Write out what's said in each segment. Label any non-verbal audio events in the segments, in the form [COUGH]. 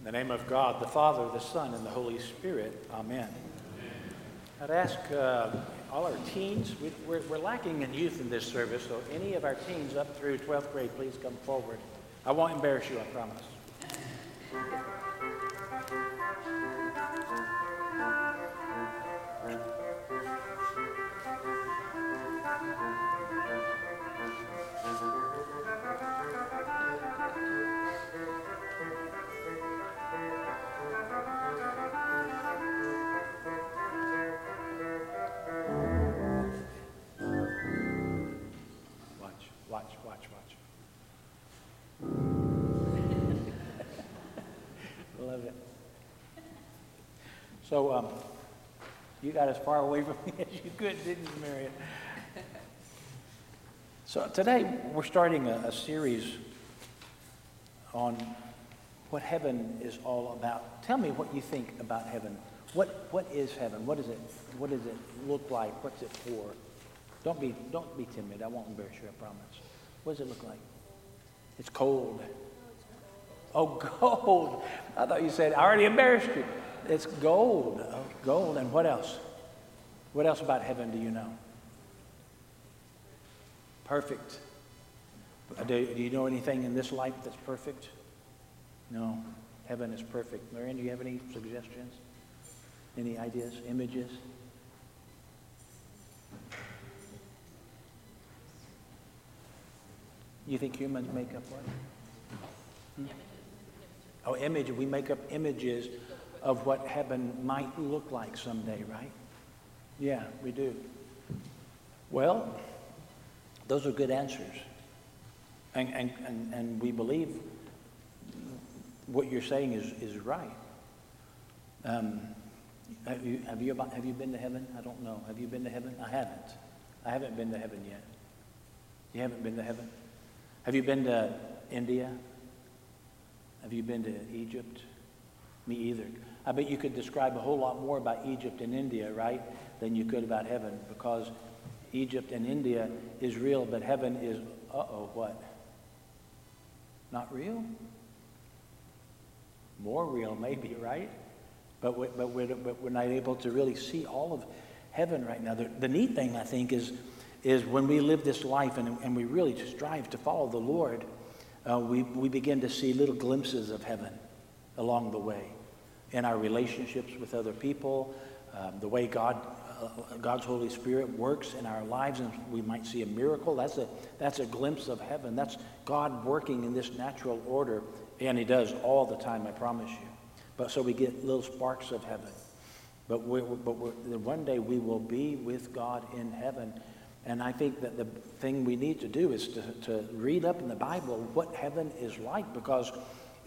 In the name of God, the Father, the Son, and the Holy Spirit. Amen. I'd ask uh, all our teens, we, we're, we're lacking in youth in this service, so any of our teens up through 12th grade, please come forward. I won't embarrass you, I promise. So, um, you got as far away from [LAUGHS] me as you could, didn't you, Marion? So today we're starting a, a series on what heaven is all about. Tell me what you think about heaven. What what is heaven? What is it? What does it look like? What's it for? Don't be don't be timid. I won't embarrass you. I promise. What does it look like? It's cold. Oh, [LAUGHS] gold. I thought you said I already embarrassed you. It's gold. Oh, gold. And what else? What else about heaven do you know? Perfect. Uh, Do, do you know anything in this life that's perfect? No. Heaven is perfect. Marianne, do you have any suggestions? Any ideas, images? You think humans make up what? Hmm? Oh, image. We make up images of what heaven might look like someday, right? Yeah, we do. Well, those are good answers. And, and, and, and we believe what you're saying is, is right. Um, have, you, have, you, have you been to heaven? I don't know. Have you been to heaven? I haven't. I haven't been to heaven yet. You haven't been to heaven? Have you been to India? Have you been to Egypt? Me either. I bet you could describe a whole lot more about Egypt and India, right, than you could about heaven, because Egypt and India is real, but heaven is, uh-oh, what? Not real? More real, maybe, right? But, we, but, we're, but we're not able to really see all of heaven right now. The, the neat thing, I think, is, is when we live this life and, and we really strive to follow the Lord, uh, we, we begin to see little glimpses of heaven along the way in our relationships with other people, um, the way God, uh, God's Holy Spirit works in our lives, and we might see a miracle. That's a, that's a glimpse of heaven. That's God working in this natural order, and He does all the time, I promise you. But so we get little sparks of heaven. But, we but we're, one day we will be with God in heaven. And I think that the thing we need to do is to, to read up in the Bible what heaven is like because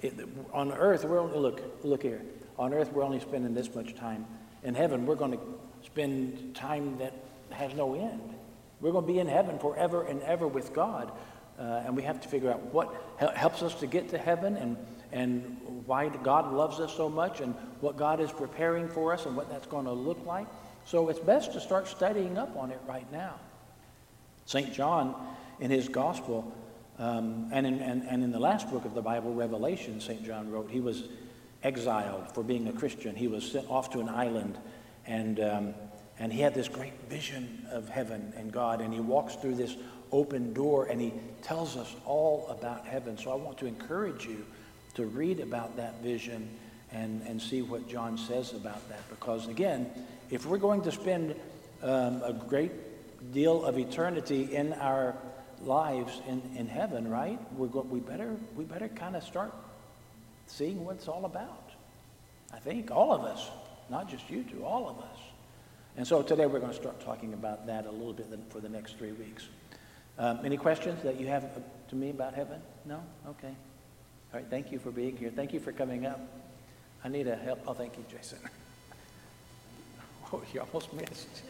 it, on earth, we're only, look, look here. On earth, we're only spending this much time. In heaven, we're going to spend time that has no end. We're going to be in heaven forever and ever with God. Uh, and we have to figure out what helps us to get to heaven and, and why God loves us so much and what God is preparing for us and what that's going to look like. So it's best to start studying up on it right now. St. John, in his gospel, um, and, in, and, and in the last book of the Bible, Revelation, St. John wrote, he was exiled for being a Christian. He was sent off to an island, and, um, and he had this great vision of heaven and God, and he walks through this open door, and he tells us all about heaven. So I want to encourage you to read about that vision and, and see what John says about that. Because again, if we're going to spend um, a great deal of eternity in our lives in, in heaven, right? We're go- we better we better kind of start seeing what it's all about. I think all of us, not just you two, all of us. And so today we're going to start talking about that a little bit for the next three weeks. Um, any questions that you have uh, to me about heaven? No? Okay. All right. Thank you for being here. Thank you for coming up. I need a help. Oh, thank you, Jason. [LAUGHS] Oh, you almost missed.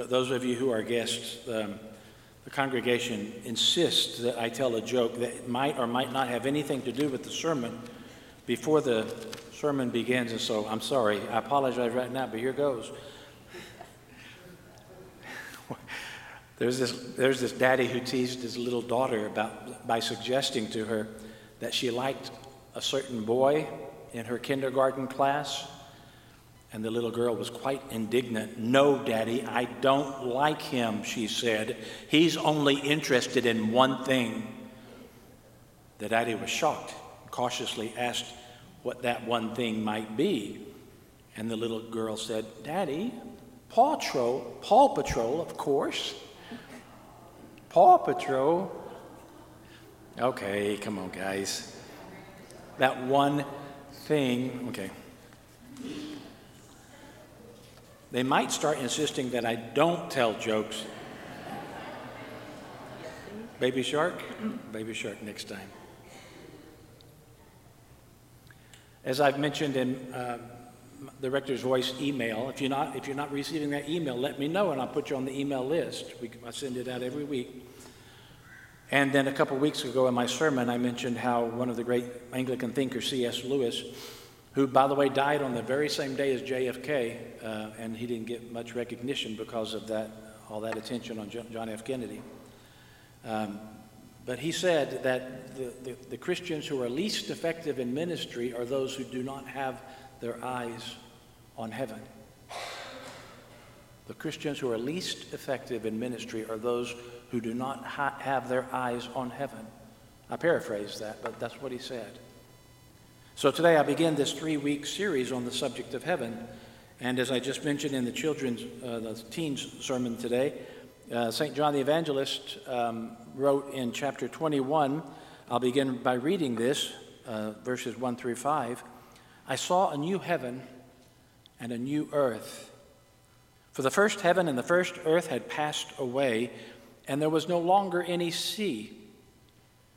But those of you who are guests, um, the congregation insists that I tell a joke that might or might not have anything to do with the sermon before the sermon begins, and so I'm sorry. I apologize right now, but here goes. [LAUGHS] there's, this, there's this daddy who teased his little daughter about, by suggesting to her that she liked a certain boy in her kindergarten class. And the little girl was quite indignant. No, Daddy, I don't like him, she said. He's only interested in one thing. The daddy was shocked, cautiously asked what that one thing might be. And the little girl said, Daddy, Paw Patrol, Paw Patrol, of course. Paw Patrol. Okay, come on, guys. That one thing, okay. They might start insisting that I don't tell jokes. Baby shark? Baby shark next time. As I've mentioned in uh, the rector's voice email, if you're, not, if you're not receiving that email, let me know and I'll put you on the email list. We, I send it out every week. And then a couple weeks ago in my sermon, I mentioned how one of the great Anglican thinkers, C.S. Lewis, who, by the way, died on the very same day as JFK, uh, and he didn't get much recognition because of that, all that attention on John F. Kennedy. Um, but he said that the, the, the, Christians who are least effective in ministry are those who do not have their eyes on heaven. The Christians who are least effective in ministry are those who do not ha- have their eyes on heaven. I paraphrase that, but that's what he said. So today I begin this three week series on the subject of heaven. And as I just mentioned in the children's, uh, the teens sermon today, uh, St. John the Evangelist um, wrote in chapter 21, I'll begin by reading this, uh, verses 1 through 5. I saw a new heaven and a new earth. For the first heaven and the first earth had passed away, and there was no longer any sea.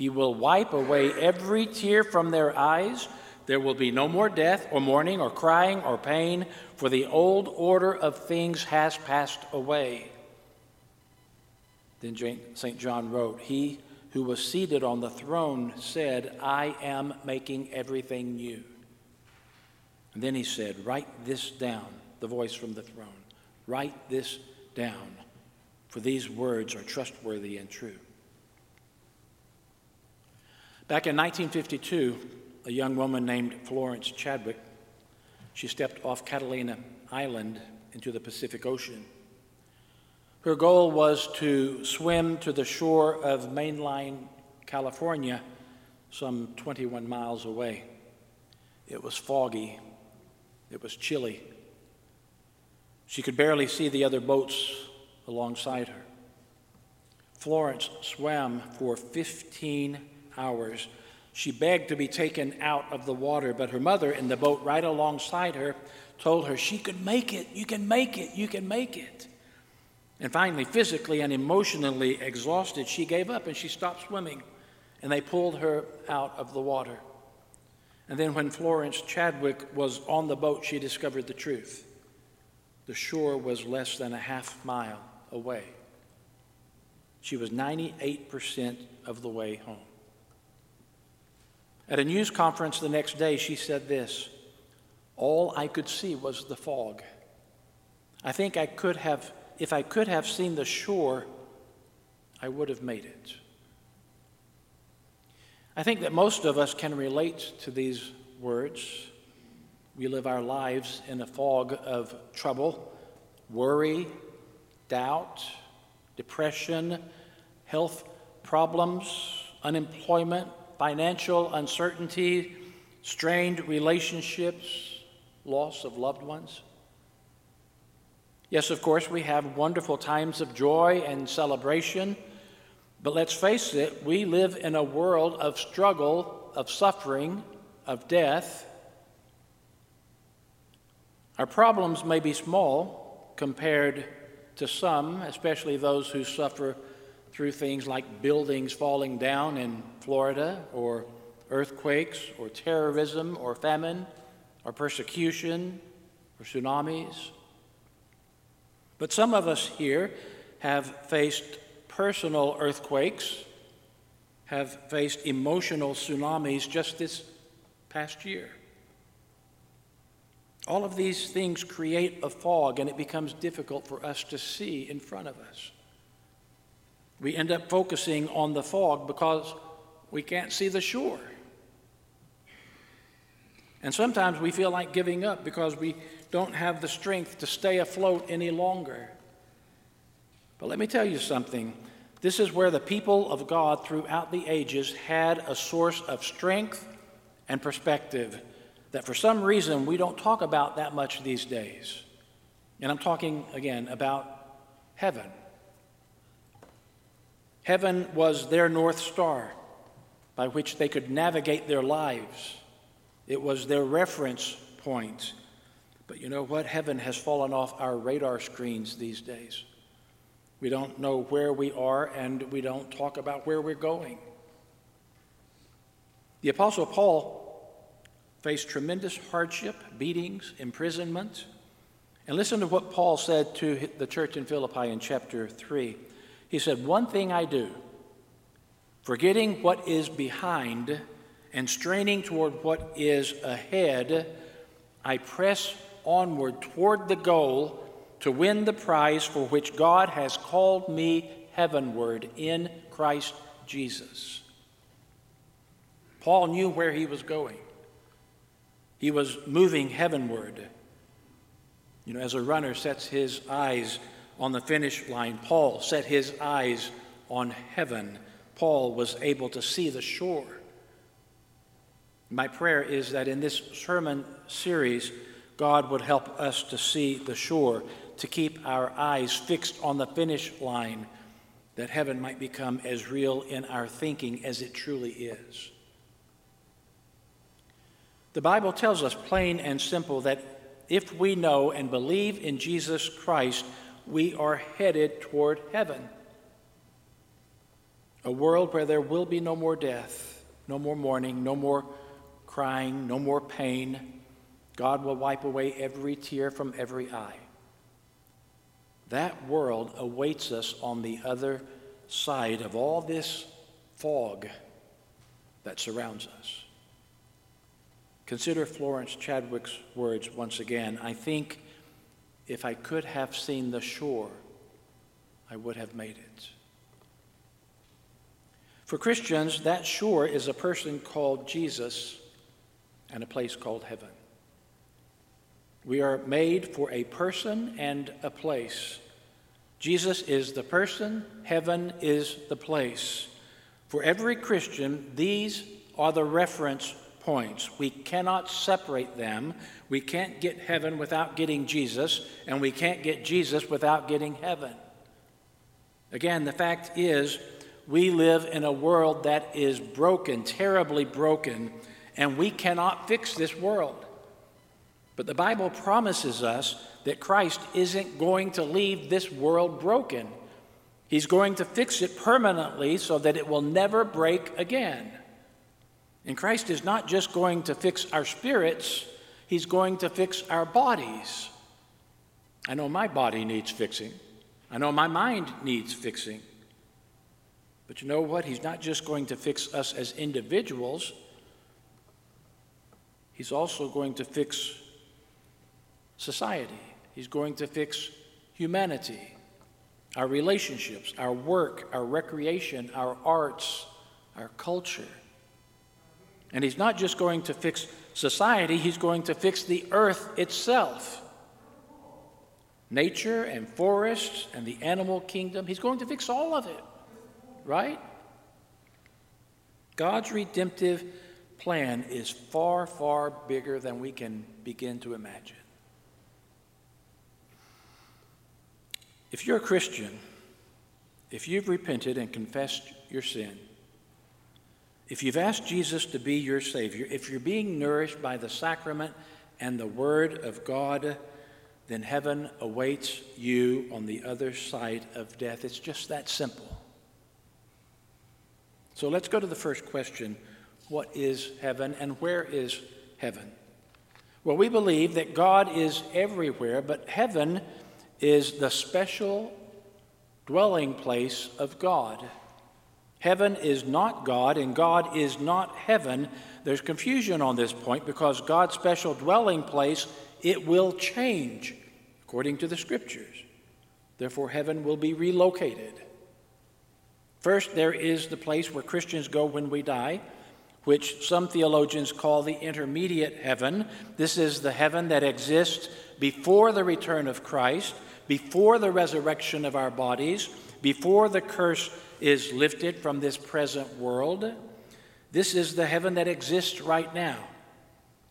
He will wipe away every tear from their eyes. There will be no more death, or mourning, or crying, or pain, for the old order of things has passed away. Then St. John wrote, He who was seated on the throne said, I am making everything new. And then he said, Write this down, the voice from the throne. Write this down, for these words are trustworthy and true. Back in 1952, a young woman named Florence Chadwick, she stepped off Catalina Island into the Pacific Ocean. Her goal was to swim to the shore of mainline California, some 21 miles away. It was foggy. It was chilly. She could barely see the other boats alongside her. Florence swam for 15 hours. She begged to be taken out of the water, but her mother in the boat right alongside her told her she could make it. You can make it. You can make it. And finally, physically and emotionally exhausted, she gave up and she stopped swimming. And they pulled her out of the water. And then, when Florence Chadwick was on the boat, she discovered the truth. The shore was less than a half mile away. She was 98% of the way home. At a news conference the next day, she said this All I could see was the fog. I think I could have, if I could have seen the shore, I would have made it. I think that most of us can relate to these words. We live our lives in a fog of trouble, worry, doubt, depression, health problems, unemployment, financial uncertainty, strained relationships, loss of loved ones. Yes, of course, we have wonderful times of joy and celebration, but let's face it, we live in a world of struggle, of suffering, of death. Our problems may be small compared to some, especially those who suffer through things like buildings falling down in Florida, or earthquakes, or terrorism, or famine, or persecution, or tsunamis. But some of us here have faced personal earthquakes, have faced emotional tsunamis just this past year. All of these things create a fog, and it becomes difficult for us to see in front of us. We end up focusing on the fog because we can't see the shore. And sometimes we feel like giving up because we don't have the strength to stay afloat any longer. But let me tell you something. This is where the people of God throughout the ages had a source of strength and perspective that for some reason we don't talk about that much these days. And I'm talking again about heaven. Heaven was their North Star by which they could navigate their lives, it was their reference point. But you know what? Heaven has fallen off our radar screens these days. We don't know where we are, and we don't talk about where we're going. The Apostle Paul faced tremendous hardship, beatings, imprisonment. And listen to what Paul said to the church in Philippi in chapter 3. He said, One thing I do, forgetting what is behind and straining toward what is ahead, I press onward toward the goal to win the prize for which God has called me heavenward in Christ Jesus. Paul knew where he was going. He was moving heavenward. You know, as a runner sets his eyes on the finish line, Paul set his eyes on heaven. Paul was able to see the shore. My prayer is that in this sermon series, God would help us to see the shore, to keep our eyes fixed on the finish line, that heaven might become as real in our thinking as it truly is. The Bible tells us plain and simple that if we know and believe in Jesus Christ, we are headed toward heaven. A world where there will be no more death, no more mourning, no more crying, no more pain, God will wipe away every tear from every eye. That world awaits us on the other side of all this fog that surrounds us. Consider Florence Chadwick's words once again. I think if I could have seen the shore, I would have made it. For Christians, that shore is a person called Jesus and a place called heaven. We are made for a person and a place. Jesus is the person, heaven is the place. For every Christian, these are the reference points. We cannot separate them. We can't get heaven without getting Jesus, and we can't get Jesus without getting heaven. Again, the fact is, we live in a world that is broken, terribly broken, and we cannot fix this world. But the Bible promises us that Christ isn't going to leave this world broken. He's going to fix it permanently so that it will never break again. And Christ is not just going to fix our spirits, He's going to fix our bodies. I know my body needs fixing, I know my mind needs fixing. But you know what? He's not just going to fix us as individuals, He's also going to fix society. He's going to fix humanity, our relationships, our work, our recreation, our arts, our culture. And He's not just going to fix society, He's going to fix the earth itself. Nature and forests and the animal kingdom. He's going to fix all of it, right? God's redemptive plan is far, far bigger than we can begin to imagine. If you're a Christian, if you've repented and confessed your sin, if you've asked Jesus to be your Savior, if you're being nourished by the sacrament and the Word of God, then heaven awaits you on the other side of death. It's just that simple. So let's go to the first question What is heaven and where is heaven? Well, we believe that God is everywhere, but heaven is the special dwelling place of God. Heaven is not God, and God is not heaven. There's confusion on this point because God's special dwelling place, it will change according to the scriptures. Therefore, heaven will be relocated. First, there is the place where Christians go when we die, which some theologians call the intermediate heaven. This is the heaven that exists before the return of Christ, before the resurrection of our bodies, before the curse is lifted from this present world. This is the heaven that exists right now.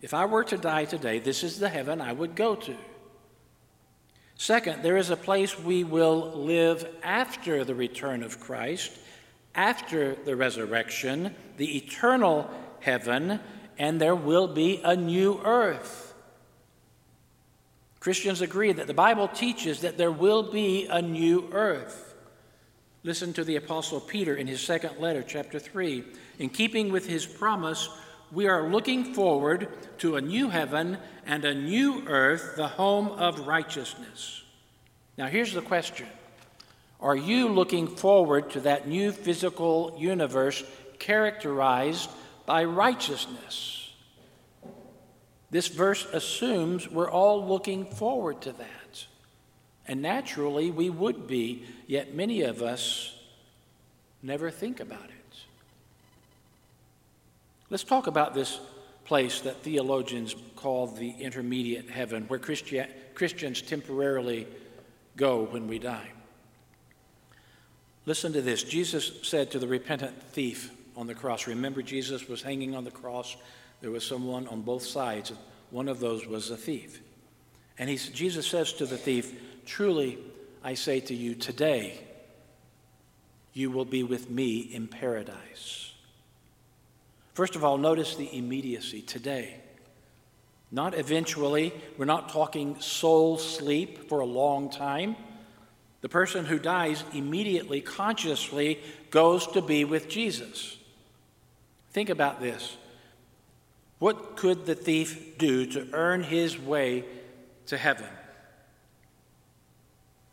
If I were to die today, this is the heaven I would go to. Second, there is a place we will live after the return of Christ, after the resurrection, the eternal heaven, and there will be a new earth. Christians agree that the Bible teaches that there will be a new earth. Listen to the Apostle Peter in his second letter, chapter 3. In keeping with his promise, we are looking forward to a new heaven and a new earth, the home of righteousness. Now, here's the question Are you looking forward to that new physical universe characterized by righteousness? This verse assumes we're all looking forward to that. And naturally, we would be, yet many of us never think about it. Let's talk about this place that theologians call the intermediate heaven, where Christi- Christians temporarily go when we die. Listen to this. Jesus said to the repentant thief on the cross, remember, Jesus was hanging on the cross. There was someone on both sides. One of those was a thief. And he, Jesus says to the thief, Truly, I say to you, today you will be with me in paradise. First of all, notice the immediacy today. Not eventually. We're not talking soul sleep for a long time. The person who dies immediately, consciously, goes to be with Jesus. Think about this. What could the thief do to earn his way to heaven?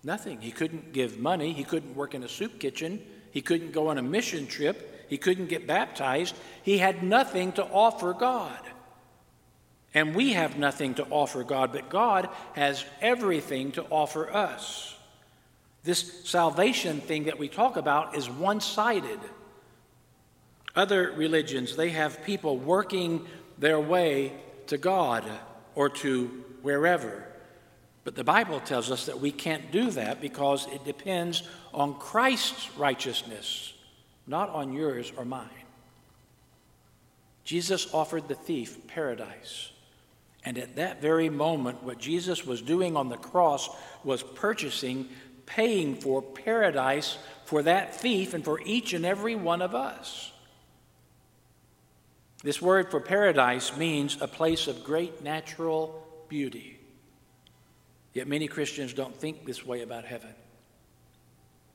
Nothing. He couldn't give money. He couldn't work in a soup kitchen. He couldn't go on a mission trip. He couldn't get baptized. He had nothing to offer God. And we have nothing to offer God, but God has everything to offer us. This salvation thing that we talk about is one sided. Other religions, they have people working their way to God or to wherever. But the Bible tells us that we can't do that because it depends on Christ's righteousness, not on yours or mine. Jesus offered the thief paradise. And at that very moment, what Jesus was doing on the cross was purchasing, paying for paradise for that thief and for each and every one of us. This word for paradise means a place of great natural beauty. Yet many Christians don't think this way about heaven.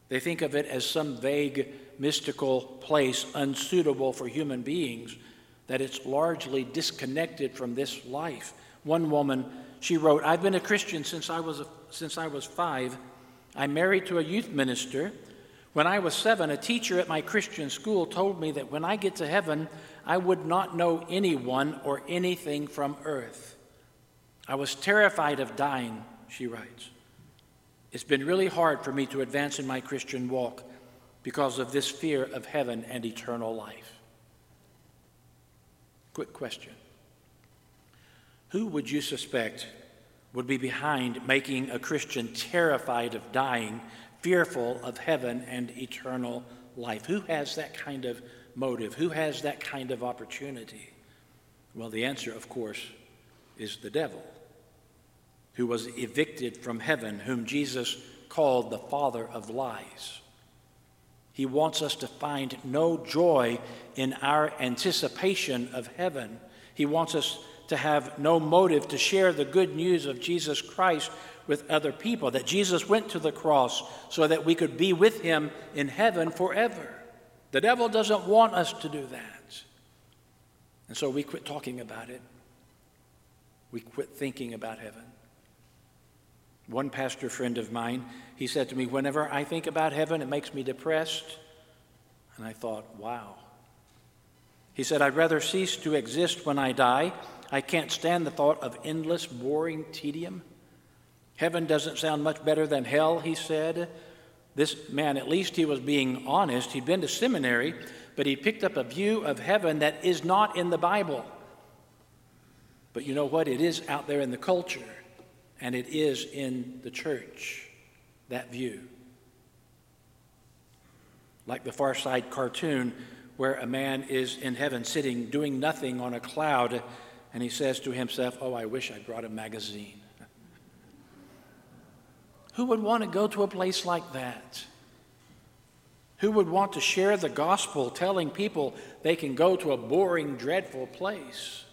They think of it as some vague, mystical place unsuitable for human beings, that it's largely disconnected from this life. One woman, she wrote, I've been a Christian since I was, a, since I was five. I'm married to a youth minister. When I was seven, a teacher at my Christian school told me that when I get to heaven, I would not know anyone or anything from earth. I was terrified of dying she writes. It's been really hard for me to advance in my Christian walk because of this fear of heaven and eternal life. Quick question Who would you suspect would be behind making a Christian terrified of dying, fearful of heaven and eternal life? Who has that kind of motive? Who has that kind of opportunity? Well, the answer, of course, is the devil who was evicted from heaven, whom Jesus called the father of lies. He wants us to find no joy in our anticipation of heaven. He wants us to have no motive to share the good news of Jesus Christ with other people, that Jesus went to the cross so that we could be with him in heaven forever. The devil doesn't want us to do that. And so we quit talking about it. We quit thinking about heaven. One pastor friend of mine, he said to me, Whenever I think about heaven, it makes me depressed. And I thought, wow. He said, I'd rather cease to exist when I die. I can't stand the thought of endless, boring tedium. Heaven doesn't sound much better than hell, he said. This man, at least he was being honest. He'd been to seminary, but he picked up a view of heaven that is not in the Bible. But you know what? It is out there in the culture, and it is in the church, that view. Like the Far Side cartoon, where a man is in heaven sitting doing nothing on a cloud, and he says to himself, Oh, I wish I brought a magazine. [LAUGHS] Who would want to go to a place like that? Who would want to share the gospel telling people they can go to a boring, dreadful place?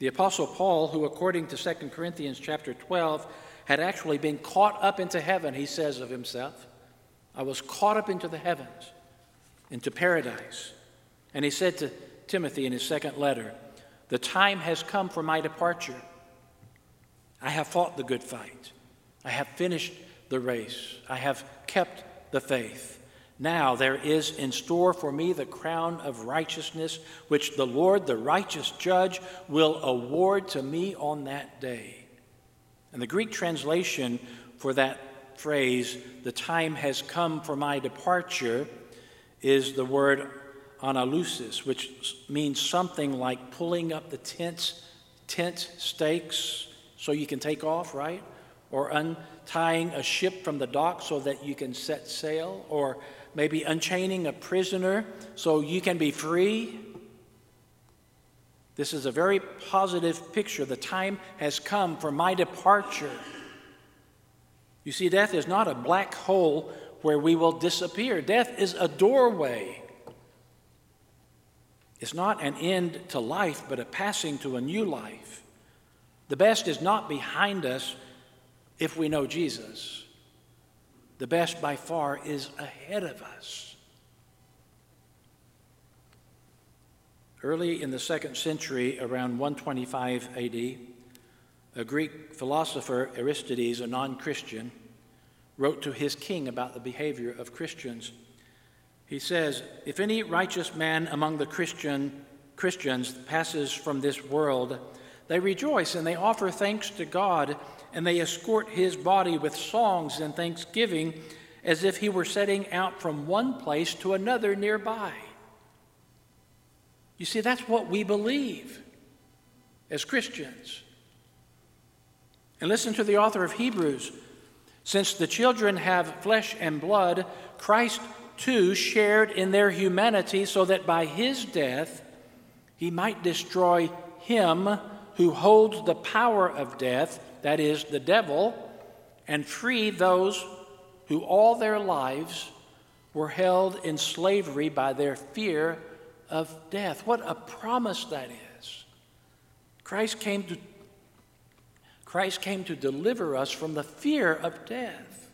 The apostle Paul, who according to 2 Corinthians chapter 12 had actually been caught up into heaven, he says of himself, I was caught up into the heavens, into paradise. And he said to Timothy in his second letter, The time has come for my departure. I have fought the good fight. I have finished the race. I have kept the faith. Now there is in store for me the crown of righteousness, which the Lord, the righteous judge, will award to me on that day. And the Greek translation for that phrase, the time has come for my departure, is the word analusis, which means something like pulling up the tent, tent stakes so you can take off, right? or untying a ship from the dock so that you can set sail, or maybe unchaining a prisoner so you can be free. This is a very positive picture. The time has come for my departure. You see, death is not a black hole where we will disappear, death is a doorway. It's not an end to life, but a passing to a new life. The best is not behind us if we know Jesus. The best by far is ahead of us. Early in the second century, around 125 AD, a Greek philosopher, Aristides, a non Christian, wrote to his king about the behavior of Christians. He says, If any righteous man among the Christian, Christians passes from this world, they rejoice and they offer thanks to God and they escort his body with songs and thanksgiving as if he were setting out from one place to another nearby. You see, that's what we believe as Christians. And listen to the author of Hebrews. Since the children have flesh and blood, Christ too shared in their humanity so that by his death he might destroy him who holds the power of death that is, the devil, and free those who all their lives were held in slavery by their fear of death. What a promise that is. Christ came to Christ came to deliver us from the fear of death.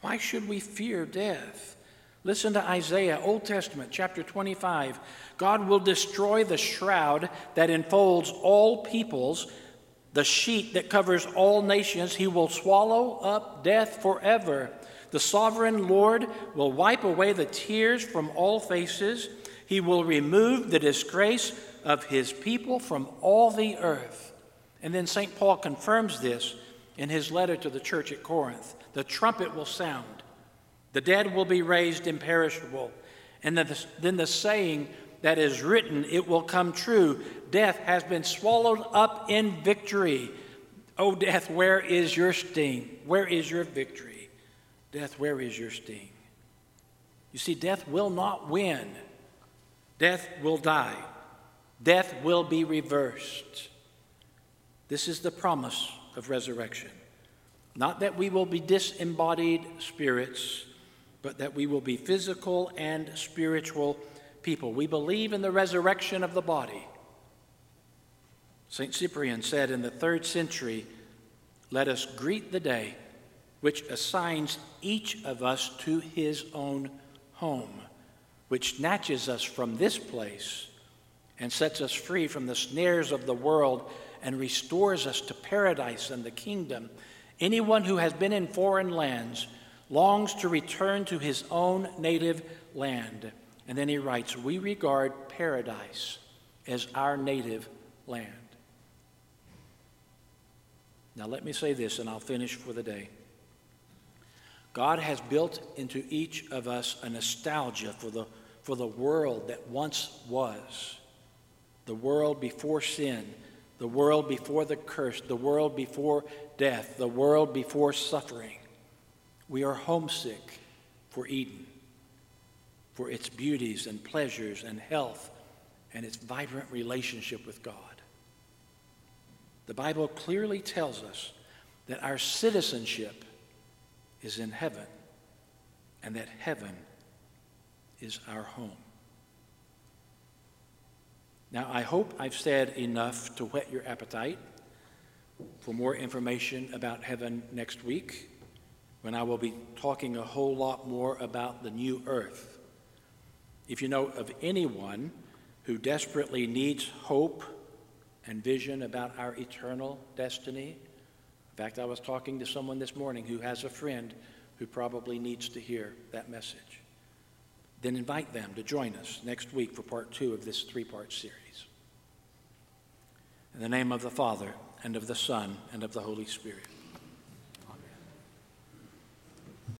Why should we fear death? Listen to Isaiah, Old Testament, chapter 25. God will destroy the shroud that enfolds all peoples, the sheet that covers all nations. He will swallow up death forever. The sovereign Lord will wipe away the tears from all faces. He will remove the disgrace of his people from all the earth. And then St. Paul confirms this in his letter to the church at Corinth. The trumpet will sound, the dead will be raised imperishable. And then the saying that is written, it will come true. Death has been swallowed up in victory. Oh, death, where is your sting? Where is your victory? Death, where is your sting? You see, death will not win. Death will die. Death will be reversed. This is the promise of resurrection. Not that we will be disembodied spirits, but that we will be physical and spiritual people. We believe in the resurrection of the body. St. Cyprian said in the third century, Let us greet the day which assigns each of us to his own home, which snatches us from this place and sets us free from the snares of the world and restores us to paradise and the kingdom. Anyone who has been in foreign lands longs to return to his own native land. And then he writes, We regard paradise as our native land. Now, let me say this, and I'll finish for the day. God has built into each of us a nostalgia for the, for the world that once was the world before sin, the world before the curse, the world before death, the world before suffering. We are homesick for Eden, for its beauties and pleasures and health and its vibrant relationship with God. The Bible clearly tells us that our citizenship is in heaven and that heaven is our home. Now, I hope I've said enough to whet your appetite for more information about heaven next week when I will be talking a whole lot more about the new earth. If you know of anyone who desperately needs hope and vision about our eternal destiny, in fact, I was talking to someone this morning who has a friend who probably needs to hear that message. Then invite them to join us next week for part two of this three part series. In the name of the Father, and of the Son, and of the Holy Spirit.